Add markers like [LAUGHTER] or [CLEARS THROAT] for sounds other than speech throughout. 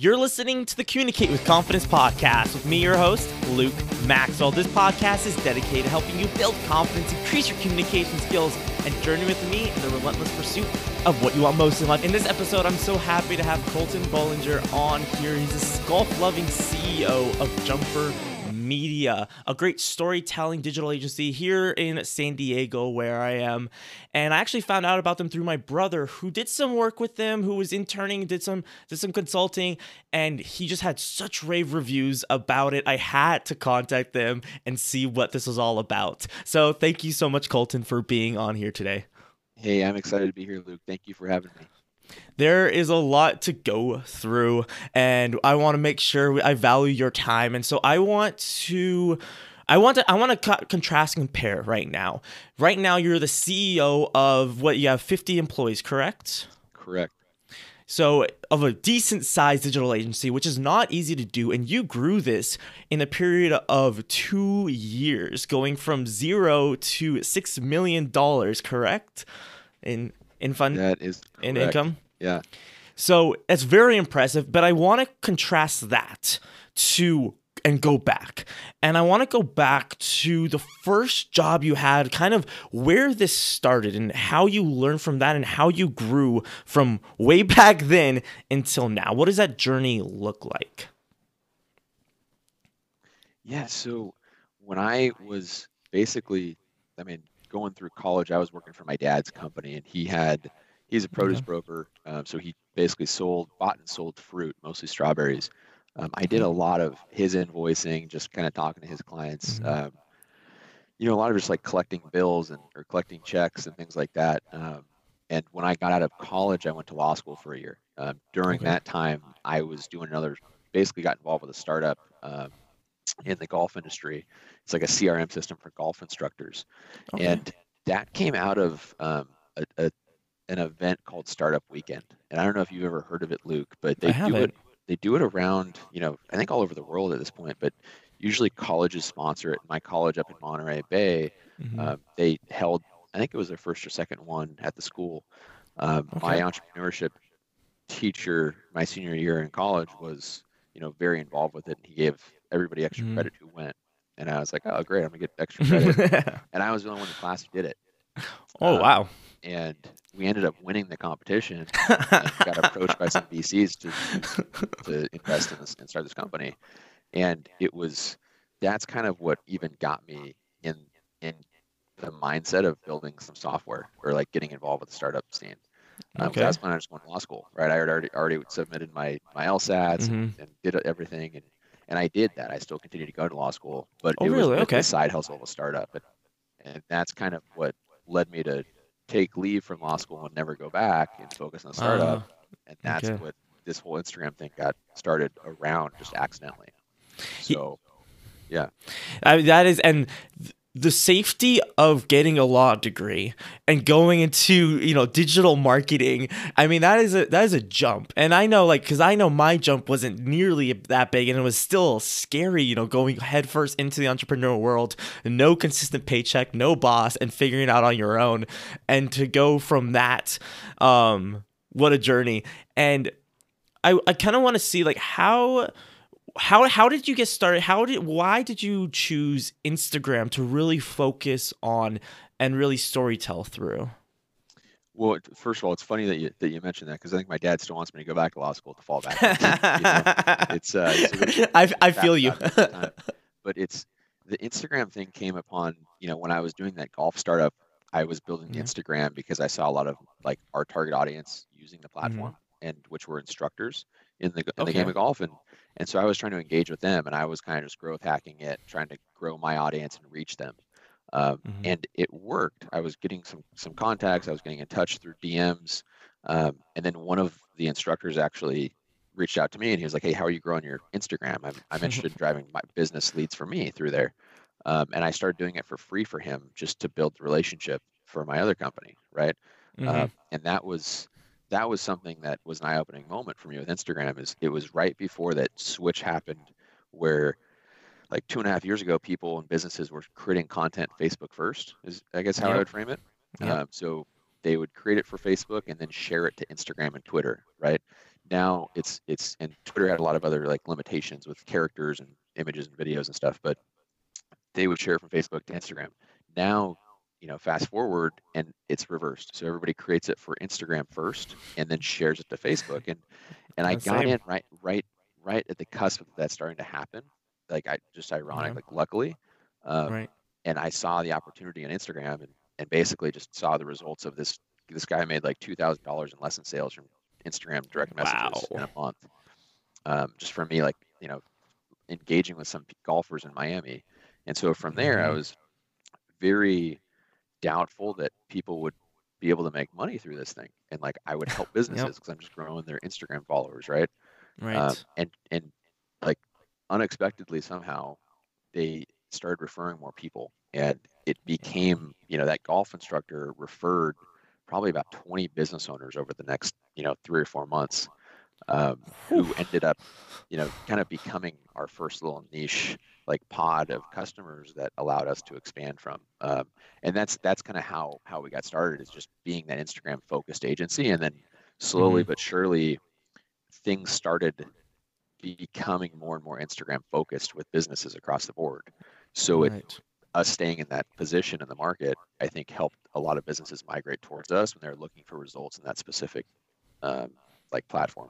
You're listening to the Communicate with Confidence podcast with me, your host, Luke Maxwell. This podcast is dedicated to helping you build confidence, increase your communication skills, and journey with me in the relentless pursuit of what you want most in life. In this episode, I'm so happy to have Colton Bollinger on here. He's a golf loving CEO of Jumper Media, a great storytelling digital agency here in San Diego, where I am. And I actually found out about them through my brother, who did some work with them, who was interning, did some did some consulting, and he just had such rave reviews about it. I had to contact them and see what this was all about. So thank you so much, Colton, for being on here today. Hey, I'm excited to be here, Luke. Thank you for having me there is a lot to go through and i want to make sure i value your time and so i want to I want to I want to co- contrast and compare right now. Right now you're the CEO of what you have 50 employees, correct? Correct. So, of a decent sized digital agency, which is not easy to do, and you grew this in a period of two years, going from zero to six million dollars, correct? In in fund that is correct. in income. Yeah. So it's very impressive, but I want to contrast that to and go back. And I want to go back to the first job you had, kind of where this started and how you learned from that and how you grew from way [LAUGHS] back then until now. What does that journey look like? Yeah, so when I was basically, I mean, going through college, I was working for my dad's company, and he had he's a produce broker, um, so he basically sold, bought and sold fruit, mostly strawberries. Um, I did a mm-hmm. lot of his invoicing, just kind of talking to his clients. Mm-hmm. Um, you know, a lot of just like collecting bills and or collecting checks and things like that. Um, and when I got out of college, I went to law school for a year. Um, during okay. that time, I was doing another, basically got involved with a startup um, in the golf industry. It's like a CRM system for golf instructors, okay. and that came out of um, a, a, an event called Startup Weekend. And I don't know if you've ever heard of it, Luke, but they do it. They do it around, you know, I think all over the world at this point, but usually colleges sponsor it. My college up in Monterey Bay, mm-hmm. uh, they held, I think it was their first or second one at the school. Um, okay. My entrepreneurship teacher, my senior year in college, was, you know, very involved with it. And he gave everybody extra mm-hmm. credit who went. And I was like, oh, great, I'm gonna get extra [LAUGHS] credit. and I was the only one in the class who did it. [LAUGHS] Oh um, wow! And we ended up winning the competition. [LAUGHS] got approached by some VCs to to invest in this and start this company, and it was that's kind of what even got me in in the mindset of building some software or like getting involved with the startup scene. Um, okay. That's when I was going to law school, right? I had already already submitted my my LSATs mm-hmm. and, and, did everything, and and I did that. I still continue to go to law school, but oh, it really? was okay. a side hustle of a startup, and, and that's kind of what led me to take leave from law school and never go back and focus on the startup. Uh, and that's okay. what this whole Instagram thing got started around just accidentally. So, yeah, I that is, and the safety of getting a law degree and going into you know digital marketing i mean that is a that is a jump. And i know like because i know my jump wasn't nearly that big and it was still scary you know going headfirst into the entrepreneurial world no consistent paycheck no boss and figuring it out on your own. And to go from that um what a journey. And i i kind of want to see like how how how did you get started? How did why did you choose Instagram to really focus on and really storytell through? Well, first of all, it's funny that you that you mentioned that because I think my dad still wants me to go back to law school to fall back. you know? [LAUGHS] It's, uh, it's I I feel you. [LAUGHS] but it's the Instagram thing came upon you know when I was doing that golf startup. I was building the Instagram because I saw a lot of like our target audience using the mm-hmm. platform mm-hmm. and which were instructors in the in okay. the game of golf and and so I was trying to engage with them, and I was kind of just growth hacking it, trying to grow my audience and reach them. Um, mm-hmm. And it worked. I was getting some some contacts. I was getting in touch through DMs, um, and then one of the instructors actually reached out to me, and he was like, "Hey, how are you growing your Instagram? I'm I'm [LAUGHS] interested in driving my business leads for me through there." Um, and I started doing it for free for him, just to build the relationship for my other company, right? Mm-hmm. Uh, and that was that was something that was an eye-opening moment for me with Instagram. Is it was right before that switch happened, where like two and a half years ago, people and businesses were creating content Facebook first. Is I guess how yep. I would frame it. Yep. Um, so they would create it for Facebook and then share it to Instagram and Twitter, right? now it's it's and Twitter had a lot of other like limitations with characters and images and videos and stuff, but they would share from Facebook to Instagram. Now, you know, fast forward and it's reversed. So everybody creates it for Instagram first and then shares it to Facebook. And and I [LAUGHS] got in right right right at the cusp of that starting to happen. Like I just ironic, yeah. like luckily. Um, right. And I saw the opportunity on Instagram and, and basically just saw the results of this. This guy made like two thousand dollars in lesson sales from Instagram direct messages wow. in a month. Um, just for me, like you know, engaging with some golfers in Miami, and so from there, mm-hmm. I was very doubtful that people would be able to make money through this thing, and like I would help businesses because yep. I'm just growing their Instagram followers, right? Right. Um, and and like unexpectedly somehow they started referring more people, and it became you know that golf instructor referred probably about 20 business owners over the next you know three or four months um, who ended up you know kind of becoming our first little niche like pod of customers that allowed us to expand from um, and that's that's kind of how how we got started is just being that instagram focused agency and then slowly mm-hmm. but surely things started becoming more and more instagram focused with businesses across the board so right. it us staying in that position in the market, I think helped a lot of businesses migrate towards us when they're looking for results in that specific um, like platform.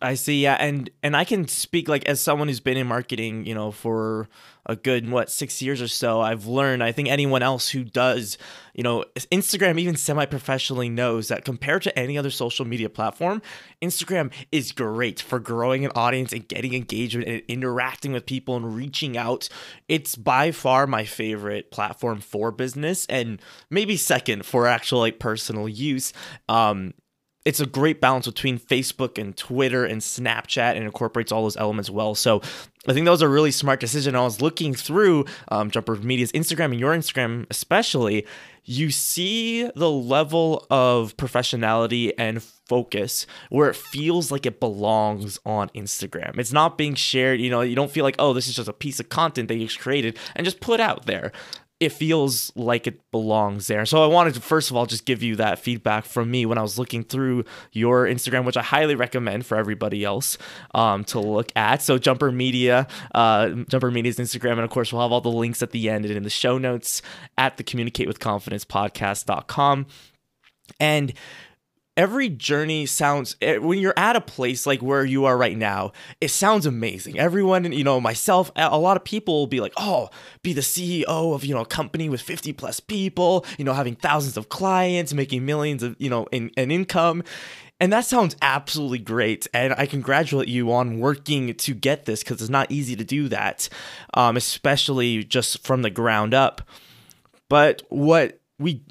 I see, yeah, and and I can speak like as someone who's been in marketing, you know, for a good what six years or so. I've learned. I think anyone else who does, you know, Instagram even semi-professionally knows that compared to any other social media platform, Instagram is great for growing an audience and getting engagement and interacting with people and reaching out. It's by far my favorite platform for business, and maybe second for actual like personal use. Um, it's a great balance between Facebook and Twitter and Snapchat and incorporates all those elements well. So I think that was a really smart decision. I was looking through um, Jumper Media's Instagram and your Instagram, especially. You see the level of professionality and focus where it feels like it belongs on Instagram. It's not being shared, you know, you don't feel like, oh, this is just a piece of content that you created and just put out there it feels like it belongs there. So I wanted to first of all just give you that feedback from me when I was looking through your Instagram, which I highly recommend for everybody else um, to look at. So Jumper Media, uh, Jumper Media's Instagram, and of course we'll have all the links at the end and in the show notes at the Communicate with Confidence podcast.com. And every journey sounds eh, when you're at a place like where you are right now it sounds amazing everyone you know myself a lot of people will be like oh be the ceo of you know a company with 50 plus people you know having thousands of clients making millions of you know in, in income and that sounds absolutely great. And I congratulate you on working to get this because it's not easy to do that, um, especially just from the ground up. But what we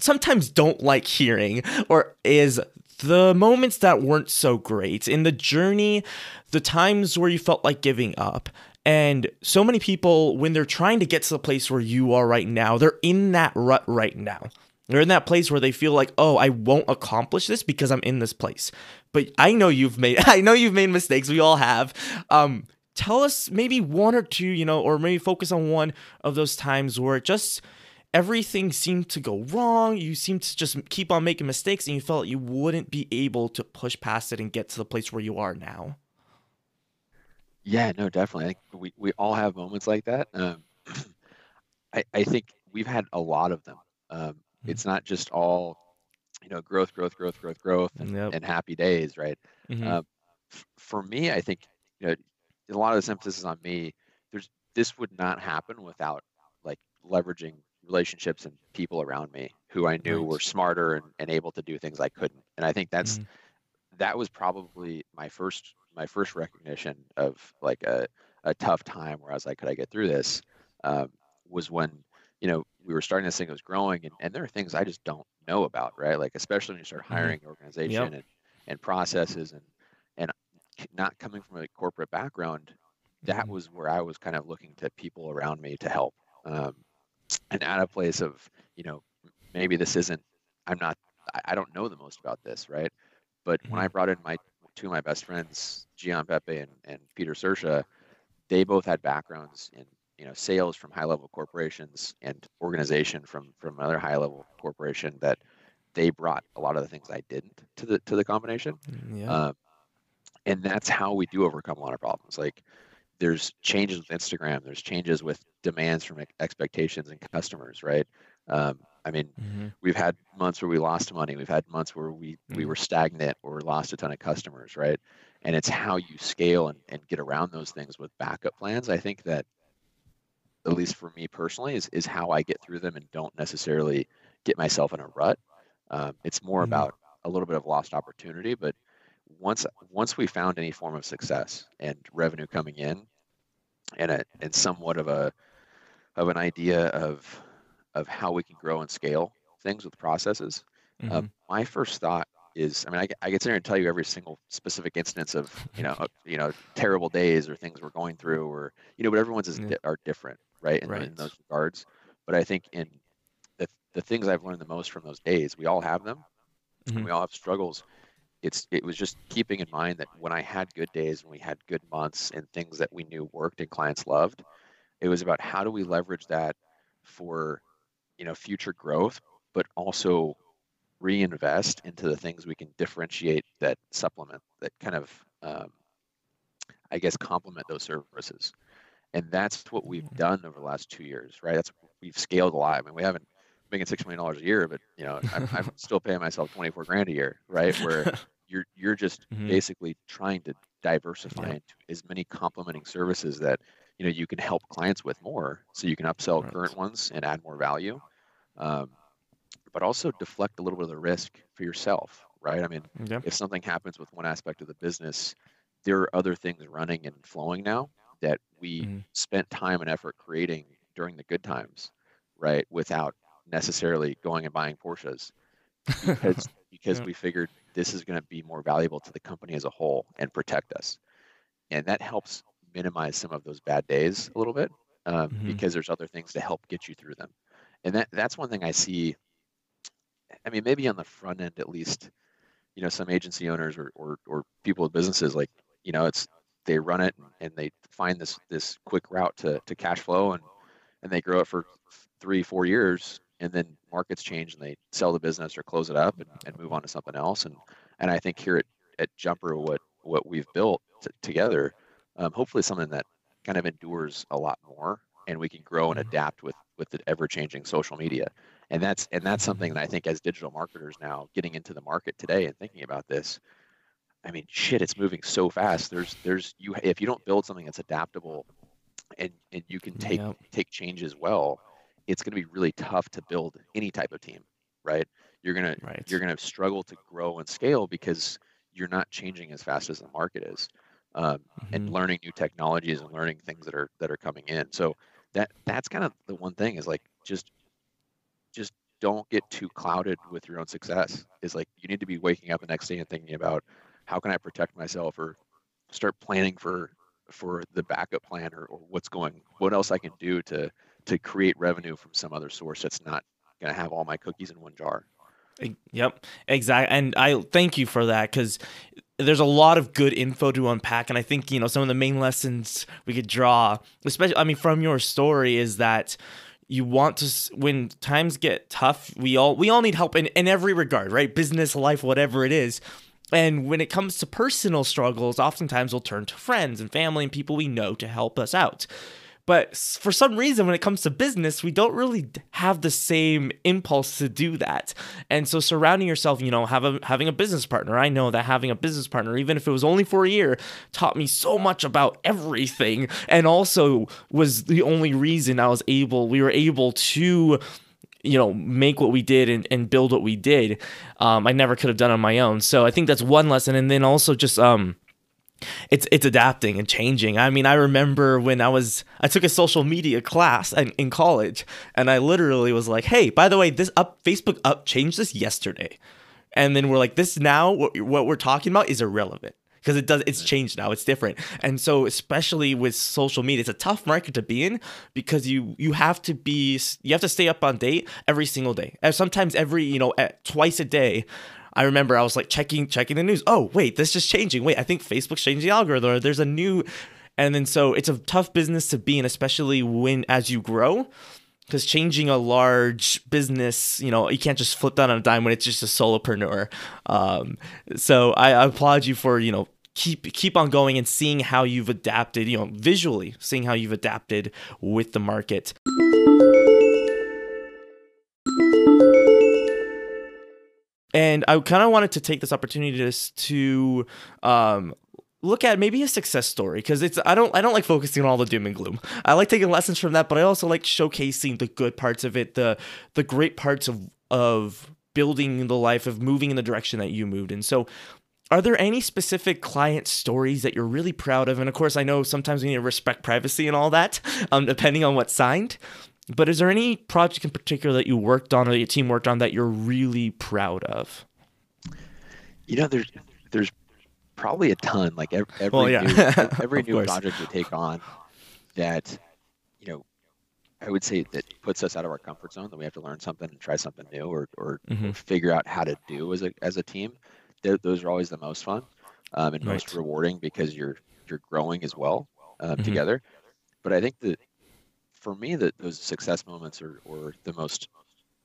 sometimes don't like hearing or is the moments that weren't so great in the journey, the times where you felt like giving up. And so many people, when they're trying to get to the place where you are right now, they're in that rut right now. They're in that place where they feel like, oh, I won't accomplish this because I'm in this place. But I know you've made, [LAUGHS] I know you've made mistakes. We all have. Um, tell us maybe one or two, you know, or maybe focus on one of those times where it just everything seemed to go wrong. You seemed to just keep on making mistakes, and you felt you wouldn't be able to push past it and get to the place where you are now. Yeah, no, definitely. I think we, we all have moments like that. Um, [CLEARS THROAT] I, I think we've had a lot of them. Um, mm-hmm. It's not just all, you know, growth, growth, growth, growth, growth, and, yep. and happy days, right? Mm-hmm. Uh, f- for me, I think you know, a lot of this emphasis is on me. There's this would not happen without like leveraging relationships and people around me who I knew right. were smarter and, and able to do things I couldn't. And I think that's mm-hmm. that was probably my first my first recognition of like a, a tough time where I was like, could I get through this? Um, was when you know we were starting this thing, it was growing, and, and there are things I just don't know about, right? Like especially when you start mm-hmm. hiring mm-hmm. organization yep. and and processes and and not coming from a corporate background, that mm-hmm. was where I was kind of looking to people around me to help. Um, and at a place of you know maybe this isn't i'm not i don't know the most about this right but mm-hmm. when i mm-hmm. brought in my two of my best friends gian pepe and, and peter sersha they both had backgrounds in you know sales from high level corporations and organization from from another high level corporation that they brought a lot of the things i didn't to the to the combination mm, yeah. Um, and that's how we do overcome a lot of problems. Like there's changes with Instagram, there's changes with demands from expectations and customers, right? Um, I mean, mm-hmm. we've had months where we lost money. We've had months where we mm-hmm. we were stagnant or lost a ton of customers, right? And it's how you scale and, and get around those things with backup plans. I think that, at least for me personally, is is how I get through them and don't necessarily get myself in a rut. Um, it's more mm-hmm. about a little bit of lost opportunity, but once once we found any form of success and revenue coming in, and a and somewhat of a of an idea of of how we can grow and scale things with processes. Uh, mm-hmm. Uh, my first thought is, I mean, I, I get there and tell you every single specific instance of, you know, you know, terrible days or things we're going through, or you know, but everyone's is, yeah. are different, right? In, right? in those regards. But I think in the the things I've learned the most from those days, we all have them, mm-hmm. we all have struggles. It's it was just keeping in mind that when I had good days and we had good months and things that we knew worked and clients loved, it was about how do we leverage that for you know future growth but also reinvest into the things we can differentiate that supplement that kind of um, i guess complement those services. And that's what we've mm-hmm. done over the last two years right? That's we've scaled a lot. I mean we haven't making six million dollars a year but you know I'm, I'm, [LAUGHS] still paying myself 24 grand a year right? Where [LAUGHS] you're you're just mm-hmm. basically trying to diversify yeah. into as many complementing services that you know you can help clients with more so you can upsell right. current ones and add more value um, but also deflect a little bit of the risk for yourself right i mean yeah. if something happens with one aspect of the business there are other things running and flowing now that we mm-hmm. spent time and effort creating during the good times right without necessarily going and buying porsches [LAUGHS] because because yeah. we figured this is going to be more valuable to the company as a whole and protect us and that helps minimize some of those bad days a little bit um, mm-hmm. because there's other things to help get you through them. And that that's one thing I see. I mean, maybe on the front end at least, you know, some agency owners or or, or people with businesses like you know it's they run it and they find this this quick route to to cash flow and and they grow it for three four years and then markets change and they sell the business or close it up and, and move on to something else. And and I think here at, at Jumper what what we've built t- together um, hopefully something that kind of endures a lot more and we can grow and adapt with with the ever changing social media. And that's and that's something that i think as digital marketers now getting into the market today and thinking about this i mean shit it's moving so fast. There's there's you if you don't build something that's adaptable and and you can take yep. take changes well it's going to be really tough to build any type of team right you're going right. to you're going to struggle to grow and scale because you're not changing as fast as the market is um, mm-hmm. and learning new technologies and learning things that are that are coming in. So that that's kind of the one thing is like just just don't get too clouded with your own success. Is like you need to be waking up the next day and thinking about how can I protect myself or start planning for for the backup plan or, or what's going what else I can do to to create revenue from some other source that's not going to have all my cookies in one jar. Yep, exactly. And I thank you for that because there's a lot of good info to unpack and i think you know some of the main lessons we could draw especially i mean from your story is that you want to when times get tough we all we all need help in, in every regard right business life whatever it is and when it comes to personal struggles oftentimes we'll turn to friends and family and people we know to help us out but for some reason, when it comes to business, we don't really have the same impulse to do that. And so surrounding yourself, you know, have a, having a business partner, I know that having a business partner, even if it was only for a year, taught me so much about everything. And also was the only reason I was able, we were able to you know make what we did and, and build what we did um, i never could have done on my own so i think that's one lesson and then also just um, it's it's adapting and changing. I mean, I remember when I was I took a social media class in, in college, and I literally was like, "Hey, by the way, this up Facebook up changed this yesterday," and then we're like, "This now what, what we're talking about is irrelevant." Because it does, it's changed now. It's different, and so especially with social media, it's a tough market to be in because you you have to be you have to stay up on date every single day, and sometimes every you know at, twice a day, I remember I was like checking checking the news. Oh wait, this is changing. Wait, I think Facebook's changing the algorithm. Or there's a new, and then so it's a tough business to be in, especially when as you grow. Because changing a large business, you know, you can't just flip that on a dime when it's just a solopreneur. Um, so I, I applaud you for you know keep keep on going and seeing how you've adapted, you know, visually seeing how you've adapted with the market. And I kind of wanted to take this opportunity just to um, look at maybe a success story because it's I don't I don't like focusing on all the doom and gloom. I like taking lessons from that, but I also like showcasing the good parts of it, the the great parts of of building the life of moving in the direction that you moved in. So are there any specific client stories that you're really proud of? And of course, I know sometimes we need to respect privacy and all that, um, depending on what's signed. But is there any project in particular that you worked on or that your team worked on that you're really proud of? You know, there's there's probably a ton. Like every, every Well, yeah. new, [LAUGHS] every new course. project we take on that, you know, I would say that puts us out of our comfort zone. That we have to learn something and try something new, or or, Mhm. figure out how to do as a as a team. Th- those are always the most fun um, and most rewarding because you're you're growing as well um, Mhm. together. But I think that for me, that those success moments are or the most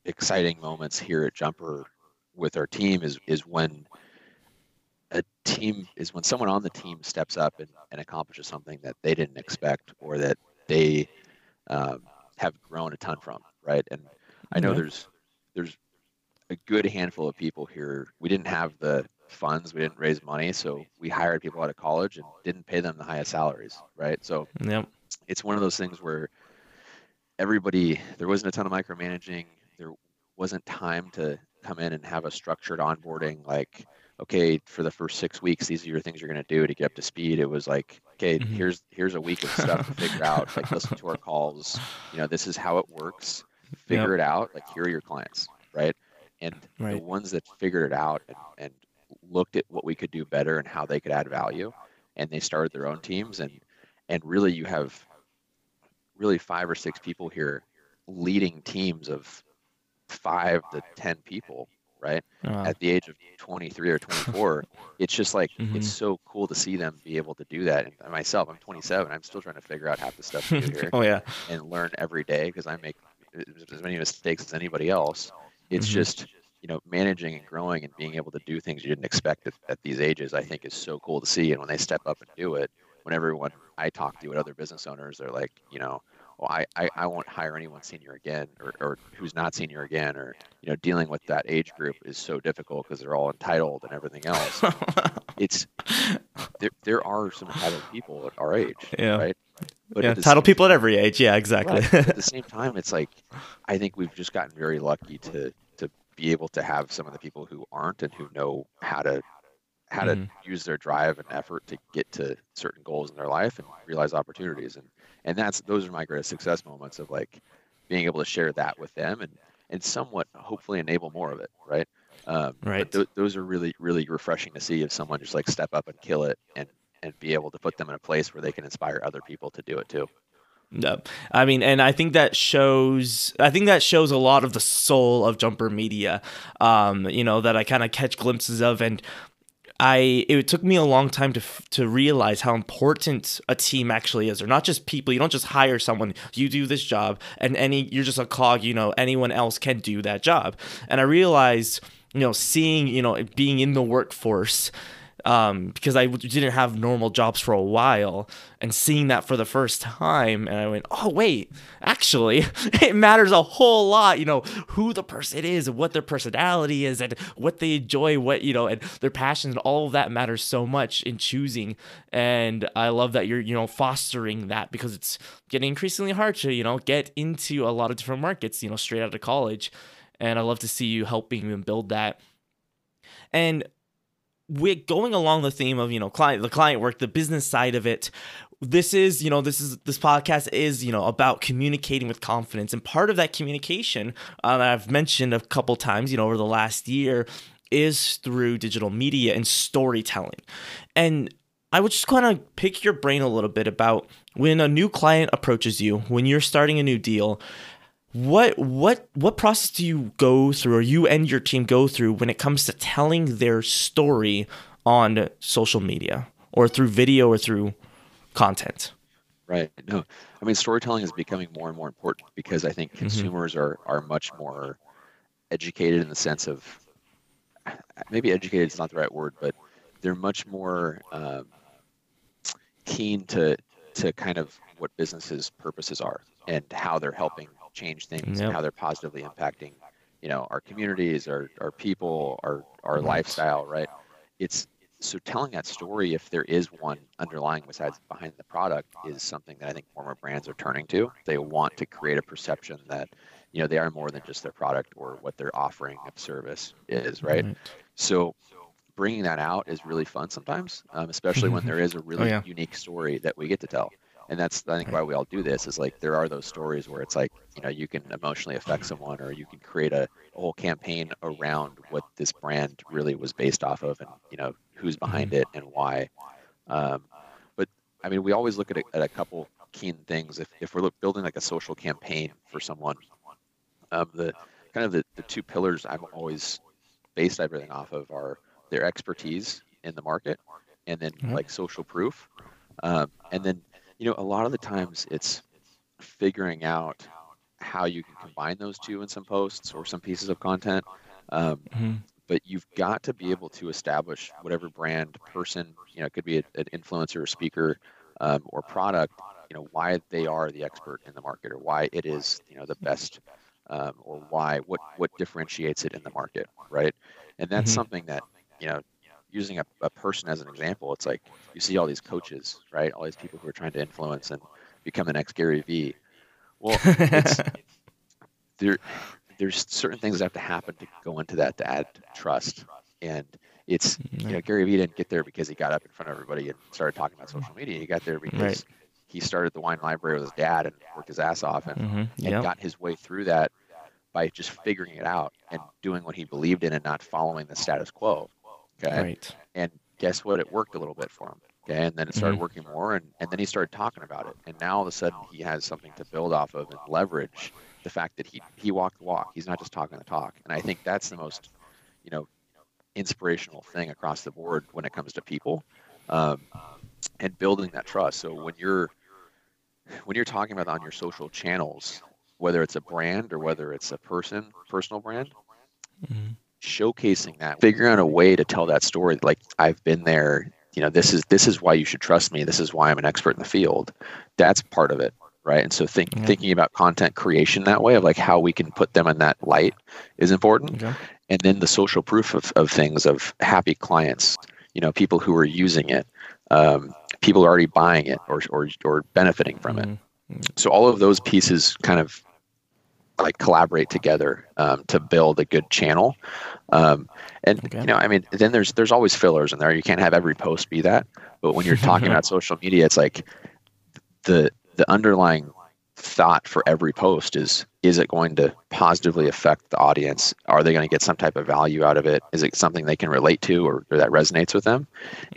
exciting moments here at Jumper with our team is is when a team is when someone on the team steps up and, and accomplishes something that they didn't expect or that they um, have grown a ton from right and i know Yeah. there's there's a good handful of people here we didn't have the funds we didn't raise money so we hired people out of college and didn't pay them the highest salaries right so Yep. it's one of those things where everybody there wasn't a ton of micromanaging. There wasn't time to come in and have a structured onboarding like okay for the first six weeks these are your things you're going to do to get up to speed. It was like okay Mhm. here's here's a week of stuff to figure out like [LAUGHS] listen to our calls. You know this is how it works. Figure it out. Like here are your clients right? And the ones that figured it out and, and looked at what we could do better and how they could add value and they started their own teams and and really you have really five or six people here leading teams of five to ten people right Uh, at the age of 23 or 24 [LAUGHS] it's just like Mhm. it's so cool to see them be able to do that and myself i'm 27 i'm still trying to figure out half the stuff here [LAUGHS] oh yeah. and learn every day because I make as many mistakes as anybody else. It's Mhm. just you know managing and growing and being able to do things you didn't expect at, at these ages. I think is so cool to see. And when they step up and do it, when everyone I talk to at other business owners, they're like, you know, well, I, I, I won't hire anyone senior again or, or who's not senior again or you know dealing with that age group is so difficult because they're all entitled and everything else. [LAUGHS] it's there, there are some entitled people at our age, Yeah. right? But yeah, title people at every age. Yeah, exactly. Right. At the [LAUGHS] same time, it's like I think we've just gotten very lucky to to be able to have some of the people who aren't and who know how to how to use their drive and effort to get to certain goals in their life and realize opportunities and and that's those are my greatest success moments of like being able to share that with them and and somewhat hopefully enable more of it right um, Right. th- those are really really refreshing to see if someone just like step up and kill it and and be able to put them in a place where they can inspire other people to do it too No, I mean, and I think that shows. I think that shows a lot of the soul of Jumper Media. Um, you know that I kind of catch glimpses of, and I. It took me a long time to to realize how important a team actually is. They're not just people. You don't just hire someone. You do this job, and any you're just a cog. You know, anyone else can do that job. And I realized, you know, seeing, you know, being in the workforce um, because I didn't have normal jobs for a while, and seeing that for the first time, and I went, "Oh wait, actually, [LAUGHS] it matters a whole lot. You know, who the person is, and what their personality is, and what they enjoy, what you know, and their passions, and all of that matters so much in choosing. And I love that you're, you know, fostering that because it's getting increasingly hard to, you know, get into a lot of different markets, you know, straight out of college. And I love to see you helping them build that. And we're going along the theme of you know client the client work the business side of it. This is you know this is this podcast is you know about communicating with confidence. And part of that communication uh, that i've mentioned a couple times you know over the last year is through digital media and storytelling. And i would just kind of pick your brain a little bit about when a new client approaches you when you're starting a new deal what what what process do you go through or you and your team go through when it comes to telling their story on social media or through video or through content? Right. No, I mean storytelling is becoming more and more important because I think consumers are are much more educated in the sense of maybe educated is not the right word, but they're much more um, keen to to kind of what businesses' purposes are and how they're helping change things Yep. and how they're positively impacting, you know, our communities, our our people, our our lifestyle, right? It's so telling that story, if there is one underlying besides behind the product, is something that I think more and more brands are turning to. They want to create a perception that, you know, they are more than just their product or what they're offering of service is, right? So bringing that out is really fun sometimes, um, especially when [LAUGHS] there is a really yeah. unique story that we get to tell. And that's I think why we all do this is like there are those stories where it's like you know you can emotionally affect someone or you can create a, a whole campaign around what this brand really was based off of and you know who's behind it and why. Um, but I mean we always look at a, at a couple keen things if if we're look, building like a social campaign for someone. Um, the kind of the, the two pillars I've always based everything off of are their expertise in the market and then Mhm. like social proof um, and then you know a lot of the times it's figuring out how you can combine those two in some posts or some pieces of content um, Mhm. but you've got to be able to establish whatever brand person you know it could be a, an influencer or speaker um, or product you know why they are the expert in the market or why it is you know the best um, or why what what differentiates it in the market right and that's Mhm. something that you know using a, a person as an example it's like you see all these coaches right? All these people who are trying to influence and become the next gary vee. Well it's [LAUGHS] there there's certain things that have to happen to go into that to add trust. And it's you know gary vee didn't get there because he got up in front of everybody and started talking about social media. He got there because Right. he started the wine library with his dad and worked his ass off and, Mhm. and got his way through that by just figuring it out and doing what he believed in and not following the status quo okay? Right. and guess what? It worked a little bit for him okay? And then it started Mhm. working more and, and then he started talking about it. And now all of a sudden he has something to build off of and leverage the fact that he he walked the walk. He's not just talking the talk. And i think that's the most you know inspirational thing across the board when it comes to people um, and building that trust. So when you're when you're talking about on your social channels whether it's a brand or whether it's a person personal brand Mhm. Showcasing that figuring out a way to tell that story like i've been there you know this is this is why you should trust me this is why i'm an expert in the field that's part of it right and so think, Yeah. thinking about content creation that way of like how we can put them in that light is important Okay. and then the social proof of, of things of happy clients you know people who are using it um, people already buying it or, or, or benefiting from it Mhm. so all of those pieces kind of like collaborate together um, to build a good channel. Um, and Okay. you know i mean then there's there's always fillers in there. You can't have every post be that. But when you're talking [LAUGHS] about social media it's like the the underlying thought for every post is is it going to positively affect the audience? Are they going to get some type of value out of it? Is it something they can relate to or, or that resonates with them?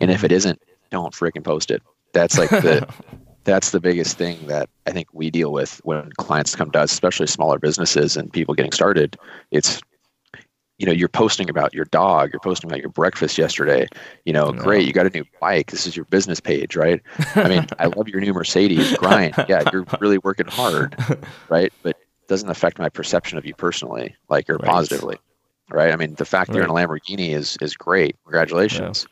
And if it isn't don't freaking post it. That's like the [LAUGHS] that's the biggest thing that I think we deal with when clients come to us, especially smaller businesses and people getting started. It's you know, you're posting about your dog, you're posting about your breakfast yesterday. You know, Yeah. great, you got a new bike. This is your business page, right? I mean, I love your new Mercedes. Grind, yeah, you're [LAUGHS] really working hard, [LAUGHS] right? But it doesn't affect my perception of you personally, like or Right. positively, right? I mean, the fact that you're in a Lamborghini is is great. Congratulations,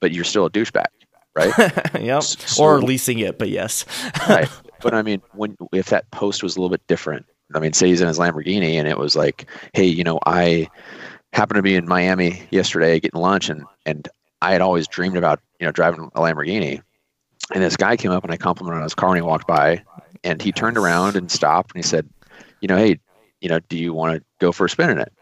but you're still a douchebag, right? [LAUGHS] yep. S- or leasing it, but yes. [LAUGHS] right. But I mean, when if that post was a little bit different, I mean, say he's in his Lamborghini and it was like, hey, you know, I happened to be in Miami yesterday getting lunch, and and I had always dreamed about you know driving a Lamborghini, and this guy came up and I complimented on his car when he walked by, and he turned around and stopped and he said, you know, hey, you know, do you want to go for a spin in it?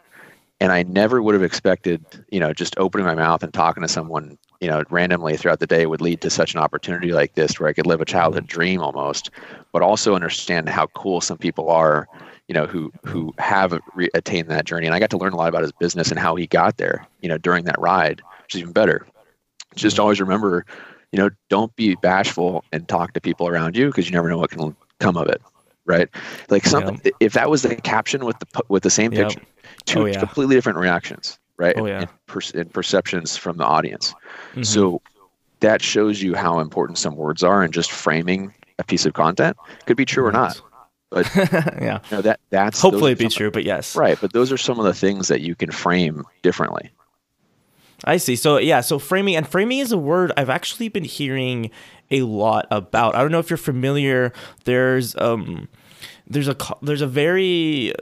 And I never would have expected, you know, just opening my mouth and talking to someone, you know, randomly throughout the day would lead to such an opportunity like this where I could live a childhood dream almost, but also understand how cool some people are, you know, who who have re- attained that journey. And I got to learn a lot about his business and how he got there, you know, during that ride, which is even better. Just mm-hmm. always remember, you know, don't be bashful and talk to people around you because you never know what can come of it, right? Like something. If that was the caption with the with the same Yep. picture, two Oh, yeah. completely different reactions, right? Oh, And- yeah. and, per- and perceptions from the audience. Mhm. So that shows you how important some words are and just framing a piece of content could be true or not. But [LAUGHS] yeah. You know that that's Hopefully it'd be true, but yes. Right, but those are some of the things that you can frame differently. I see. So yeah, so framing and framing is a word I've actually been hearing a lot about. I don't know if you're familiar. There's um there's a there's a very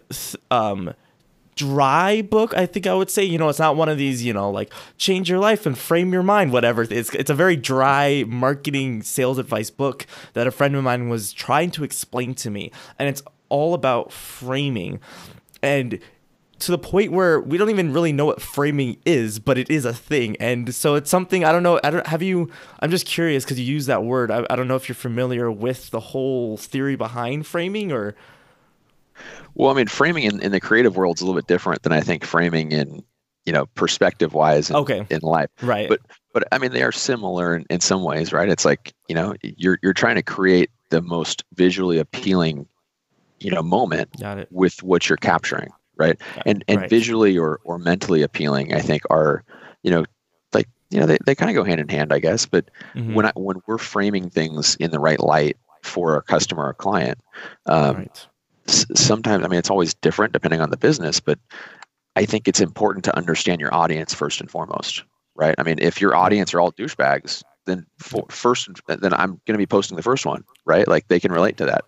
um dry book i think i would say you know it's not one of these you know like change your life and frame your mind whatever it's it's a very dry marketing sales advice book that a friend of mine was trying to explain to me and it's all about framing and to the point where we don't even really know what framing is, but it is a thing. And so it's something I don't know. I don't have you. I'm just curious because you use that word. I, I don't know if you're familiar with the whole theory behind framing or. Well, I mean, framing in, in the creative world is a little bit different than I think framing in, you know, perspective wise in, okay. in life. Right. But, but I mean, they are similar in, in some ways, right? It's like, you know, you're, you're trying to create the most visually appealing, you know, moment with what you're capturing right? And and right. visually or or mentally appealing, I think are, you know, like you know they, they kind of go hand in hand, I guess. But mm-hmm. when I when we're framing things in the right light for a customer or client, um, right. Sometimes I mean it's always different depending on the business, but I think it's important to understand your audience first and foremost, right? I mean, if your audience are all douchebags, then for, first, then I'm going to be posting the first one, right? Like they can relate to that.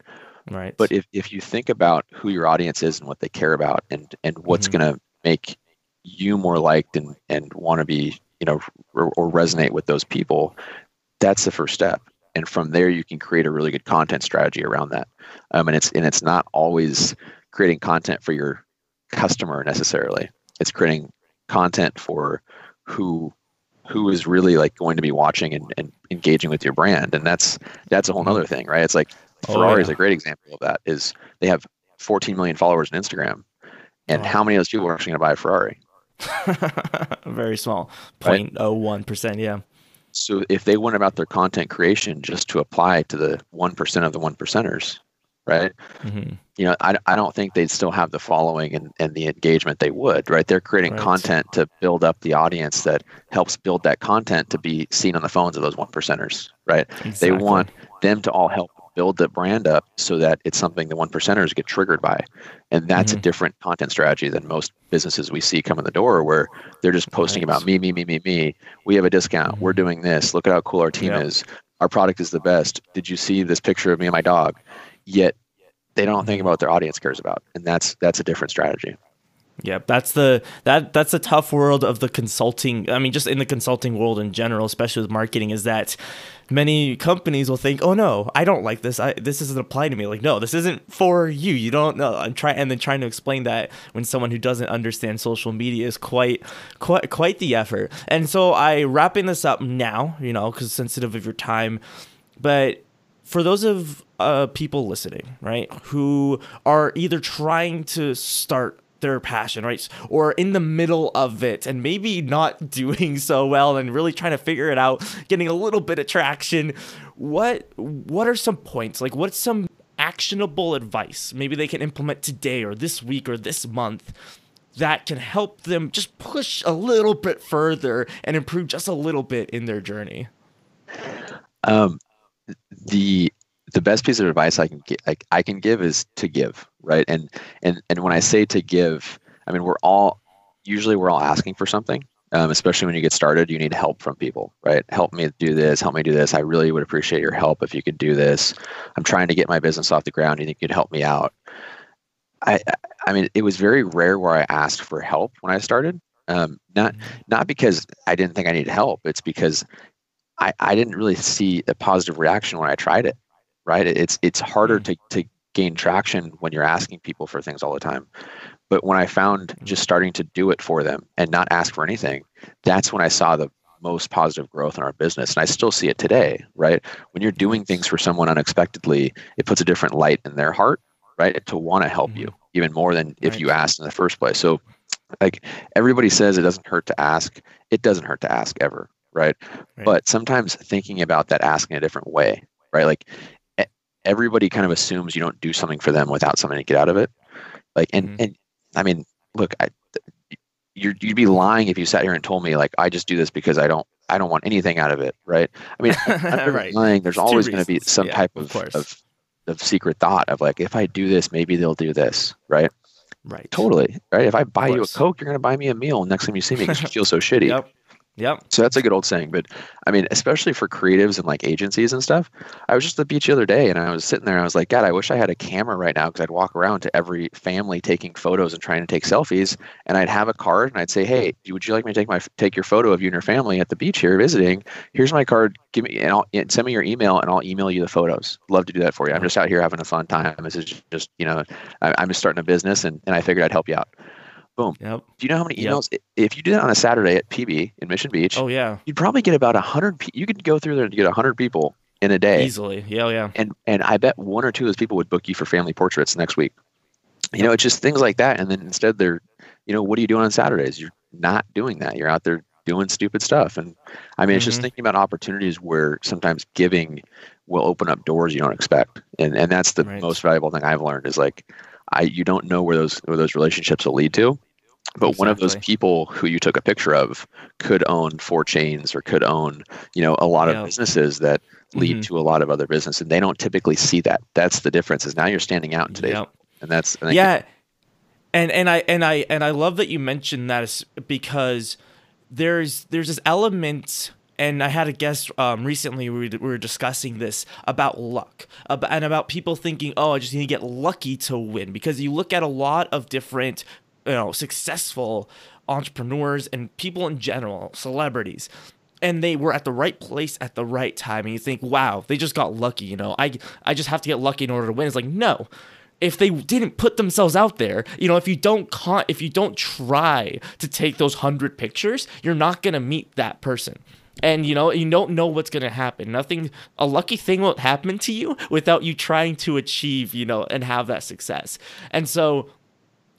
Right. But if, if you think about who your audience is and what they care about and, and what's Mhm. going to make you more liked and, and want to be, you know, or, or resonate with those people, that's the first step. And from there, you can create a really good content strategy around that. Um, and it's and it's not always creating content for your customer necessarily. It's creating content for who who is really like going to be watching and, and engaging with your brand. And that's that's a whole other thing, right? It's like Oh, Ferrari is a great example of that. Is they have 14 million followers on Instagram, and Oh. how many of those people are actually going to buy a Ferrari? [LAUGHS] Very small, Right. 0.01 percent. Yeah. So if they went about their content creation just to apply to the one percent of the one percenters, right? hmm You know, I, I don't think they'd still have the following and, and the engagement they would, right? They're creating Right. content to build up the audience that helps build that content to be seen on the phones of those one percenters, right? They want them to all help build the brand up so that it's something the one percenters get triggered by. And that's Mhm. a different content strategy than most businesses we see come in the door where they're just posting Right. about me, me, me, me, me. We have a discount. We're Mhm. doing this. Look at how cool our team Yep. is. Our product is the best. Did you see this picture of me and my dog? Yet they don't think about what their audience cares about. And that's that's a different strategy. Yeah, that's the that that's the tough world of the consulting. I mean, just in the consulting world in general, especially with marketing, is that many companies will think, "Oh no, I don't like this. I this doesn't apply to me." Like, no, this isn't for you. You don't know. I'm trying, and then trying to explain that when someone who doesn't understand social media is quite quite quite the effort. And so I wrapping this up now, you know, because sensitive of your time, but for those of uh, people listening, right, who are either trying to start their passion, right, or in the middle of it and maybe not [LAUGHS] doing so well and really trying to figure it out, getting a little bit of traction, what what are some points? Like, what's some actionable advice maybe they can implement today or this week or this month that can help them just push a little bit further and improve just a little bit in their journey? Um, the the best piece of advice I can get, like I can give is to give, right? And and and when I say to give, I mean we're all usually we're all asking for something. Um, especially when you get started, you need help from people, right? Help me do this. Help me do this. I really would appreciate your help if you could do this. I'm trying to get my business off the ground. You think you could help me out? I I mean, it was very rare where I asked for help when I started. Um, not not because I didn't think I needed help. It's because I, I didn't really see a positive reaction when I tried it. Right? It's it's harder Mm. to to gain traction when you're asking people for things all the time. But when I found mm-hmm. just starting to do it for them and not ask for anything, that's when I saw the most positive growth in our business. And I still see it today, right? When you're doing things for someone unexpectedly, it puts a different light in their heart, right? To want to help you mm-hmm. even more than if you asked in the first place. So like everybody says it doesn't hurt to ask. It doesn't hurt to ask ever, right? Right. But sometimes thinking about that asking a different way, right? Like everybody kind of assumes you don't do something for them without something to get out of it. Like and Mhm. and I mean, look, I you're, you'd be lying if you sat here and told me like I just do this because I don't I don't want anything out of it, right? I mean, [LAUGHS] right. lying. There's There's always going to be some Yeah, type of of, of of secret thought of like if I do this, maybe they'll do this, right? Right. Totally, right? If I buy you a. Coke, you're going to buy me a meal. Next time you see me, because you feel so [LAUGHS] shitty. Yep. Yep. So that's a good old saying. But I mean, especially for creatives and like agencies and stuff. I was just at the beach the other day and I was sitting there and I was like, God, I wish I had a camera right now because I'd walk around to every family taking photos and trying to take selfies. And I'd have a card and I'd say, Hey, would you like me to take my take your photo of you and your family at the beach here visiting? Here's my card. Give me and I'll and send me your email and I'll email you the photos. Love to do that for you. I'm mm-hmm. just out here having a fun time. This is just, you know, I, I'm just starting a business and, and I figured I'd help you out. Boom. Yep. Do you know how many Yep. emails? If you did it on a Saturday at PB in Mission Beach, Oh yeah. you'd probably get about a hundred. Pe- you could go through there and get a hundred people in a day, Easily. Yeah. oh, Yeah. and and I bet one or two of those people would book you for family portraits next week. You know, it's just things like that. And then instead, they're, you know, what are you doing on Saturdays? You're not doing that. You're out there doing stupid stuff. And I mean, it's just Mhm. thinking about opportunities where sometimes giving will open up doors you don't expect. And and that's the Right. most valuable thing I've learned is like, I you don't know where those where those relationships will lead to. But one of those people who you took a picture of could own four chains or could own, you know, a lot Yeah. of businesses that lead Mhm. to a lot of other business, and they don't typically see that. That's the difference. Is now you're standing out in today's, Yep. and that's I think yeah and and i and i and i love that you mentioned that because there's there's this element and I had a guest um, recently. We were, we were discussing this about luck, about, and about people thinking, "Oh, I just need to get lucky to win." Because you look at a lot of different, you know, successful entrepreneurs and people in general, celebrities, and they were at the right place at the right time. And you think wow they just got lucky you know? I i just have to get lucky in order to win. It's like no. If they didn't put themselves out there you know if you don't con- if you don't try to take those 100 pictures you're not going to meet that person. And you know you don't know what's going to happen. Nothing a lucky thing won't happen to you without you trying to achieve you know and have that success. And so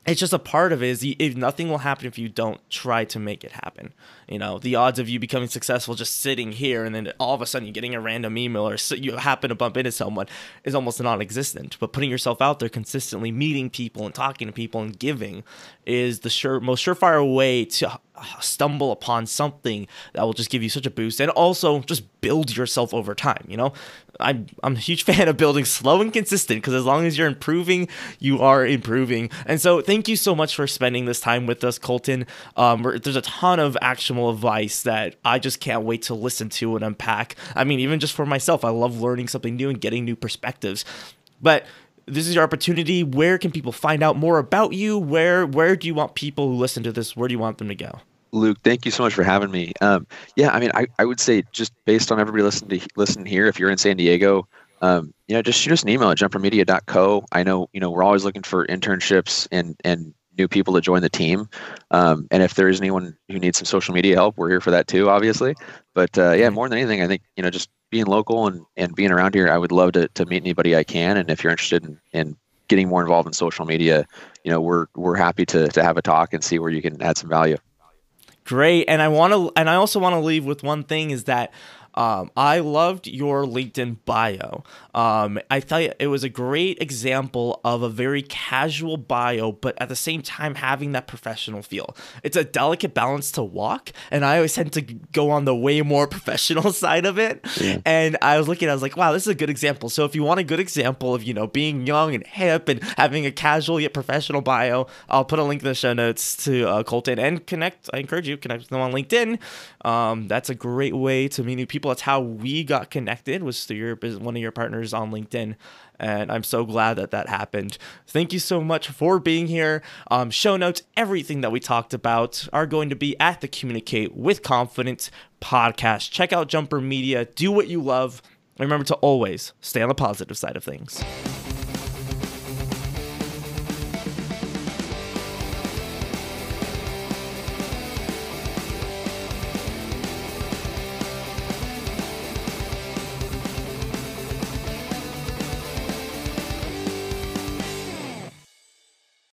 it's just a part of it is if nothing will happen if you don't try to make it happen you know the odds of you becoming successful just sitting here and then all of a sudden you're getting a random email or so you happen to bump into someone is almost non-existent. But putting yourself out there consistently meeting people and talking to people and giving is the sure most surefire way to stumble upon something that will just give you such a boost and also just build yourself over time you know? I'm i'm a huge [LAUGHS] fan of building slow and consistent because as long as you're improving you are improving. And so thank you so much for spending this time with us colton. Um, there's a ton of actionable advice that i just can't wait to listen to and unpack. I mean even just for myself i love learning something new and getting new perspectives. But this is your opportunity. Where can people find out more about you? Where where do you want people who listen to this where do you want them to go? Luke, thank you so much for having me. Um, yeah, I mean, I, I would say just based on everybody listening to listen here, if you're in San Diego, um, you know, just shoot us an email at jumpermedia.co. I know, you know, we're always looking for internships and and new people to join the team. Um, and if there is anyone who needs some social media help, we're here for that too, obviously. But uh, yeah, more than anything, I think you know, just being local and, and being around here, I would love to to meet anybody I can. And if you're interested in, in getting more involved in social media, you know, we're we're happy to to have a talk and see where you can add some value. Great. And I want to, and I also want to leave with one thing is that um, I loved your LinkedIn bio. Um, I thought it was a great example of a very casual bio, but at the same time having that professional feel. It's a delicate balance to walk, and I always tend to go on the way more [LAUGHS] professional side of it. And I was looking, I was like, wow, this is a good example. So if you want a good example of you know being young and hip and having a casual yet professional bio, I'll put a link in the show notes to uh, Colton and connect. I encourage you connect with them on LinkedIn. Um, that's a great way to meet new people. That's how we got connected was through your one of your partners on LinkedIn, and I'm so glad that that happened. Thank you so much for being here. Um, show notes, everything that we talked about are going to be at the Communicate with Confidence podcast. Check out Jumper Media. Do what you love. Remember to always stay on the positive side of things.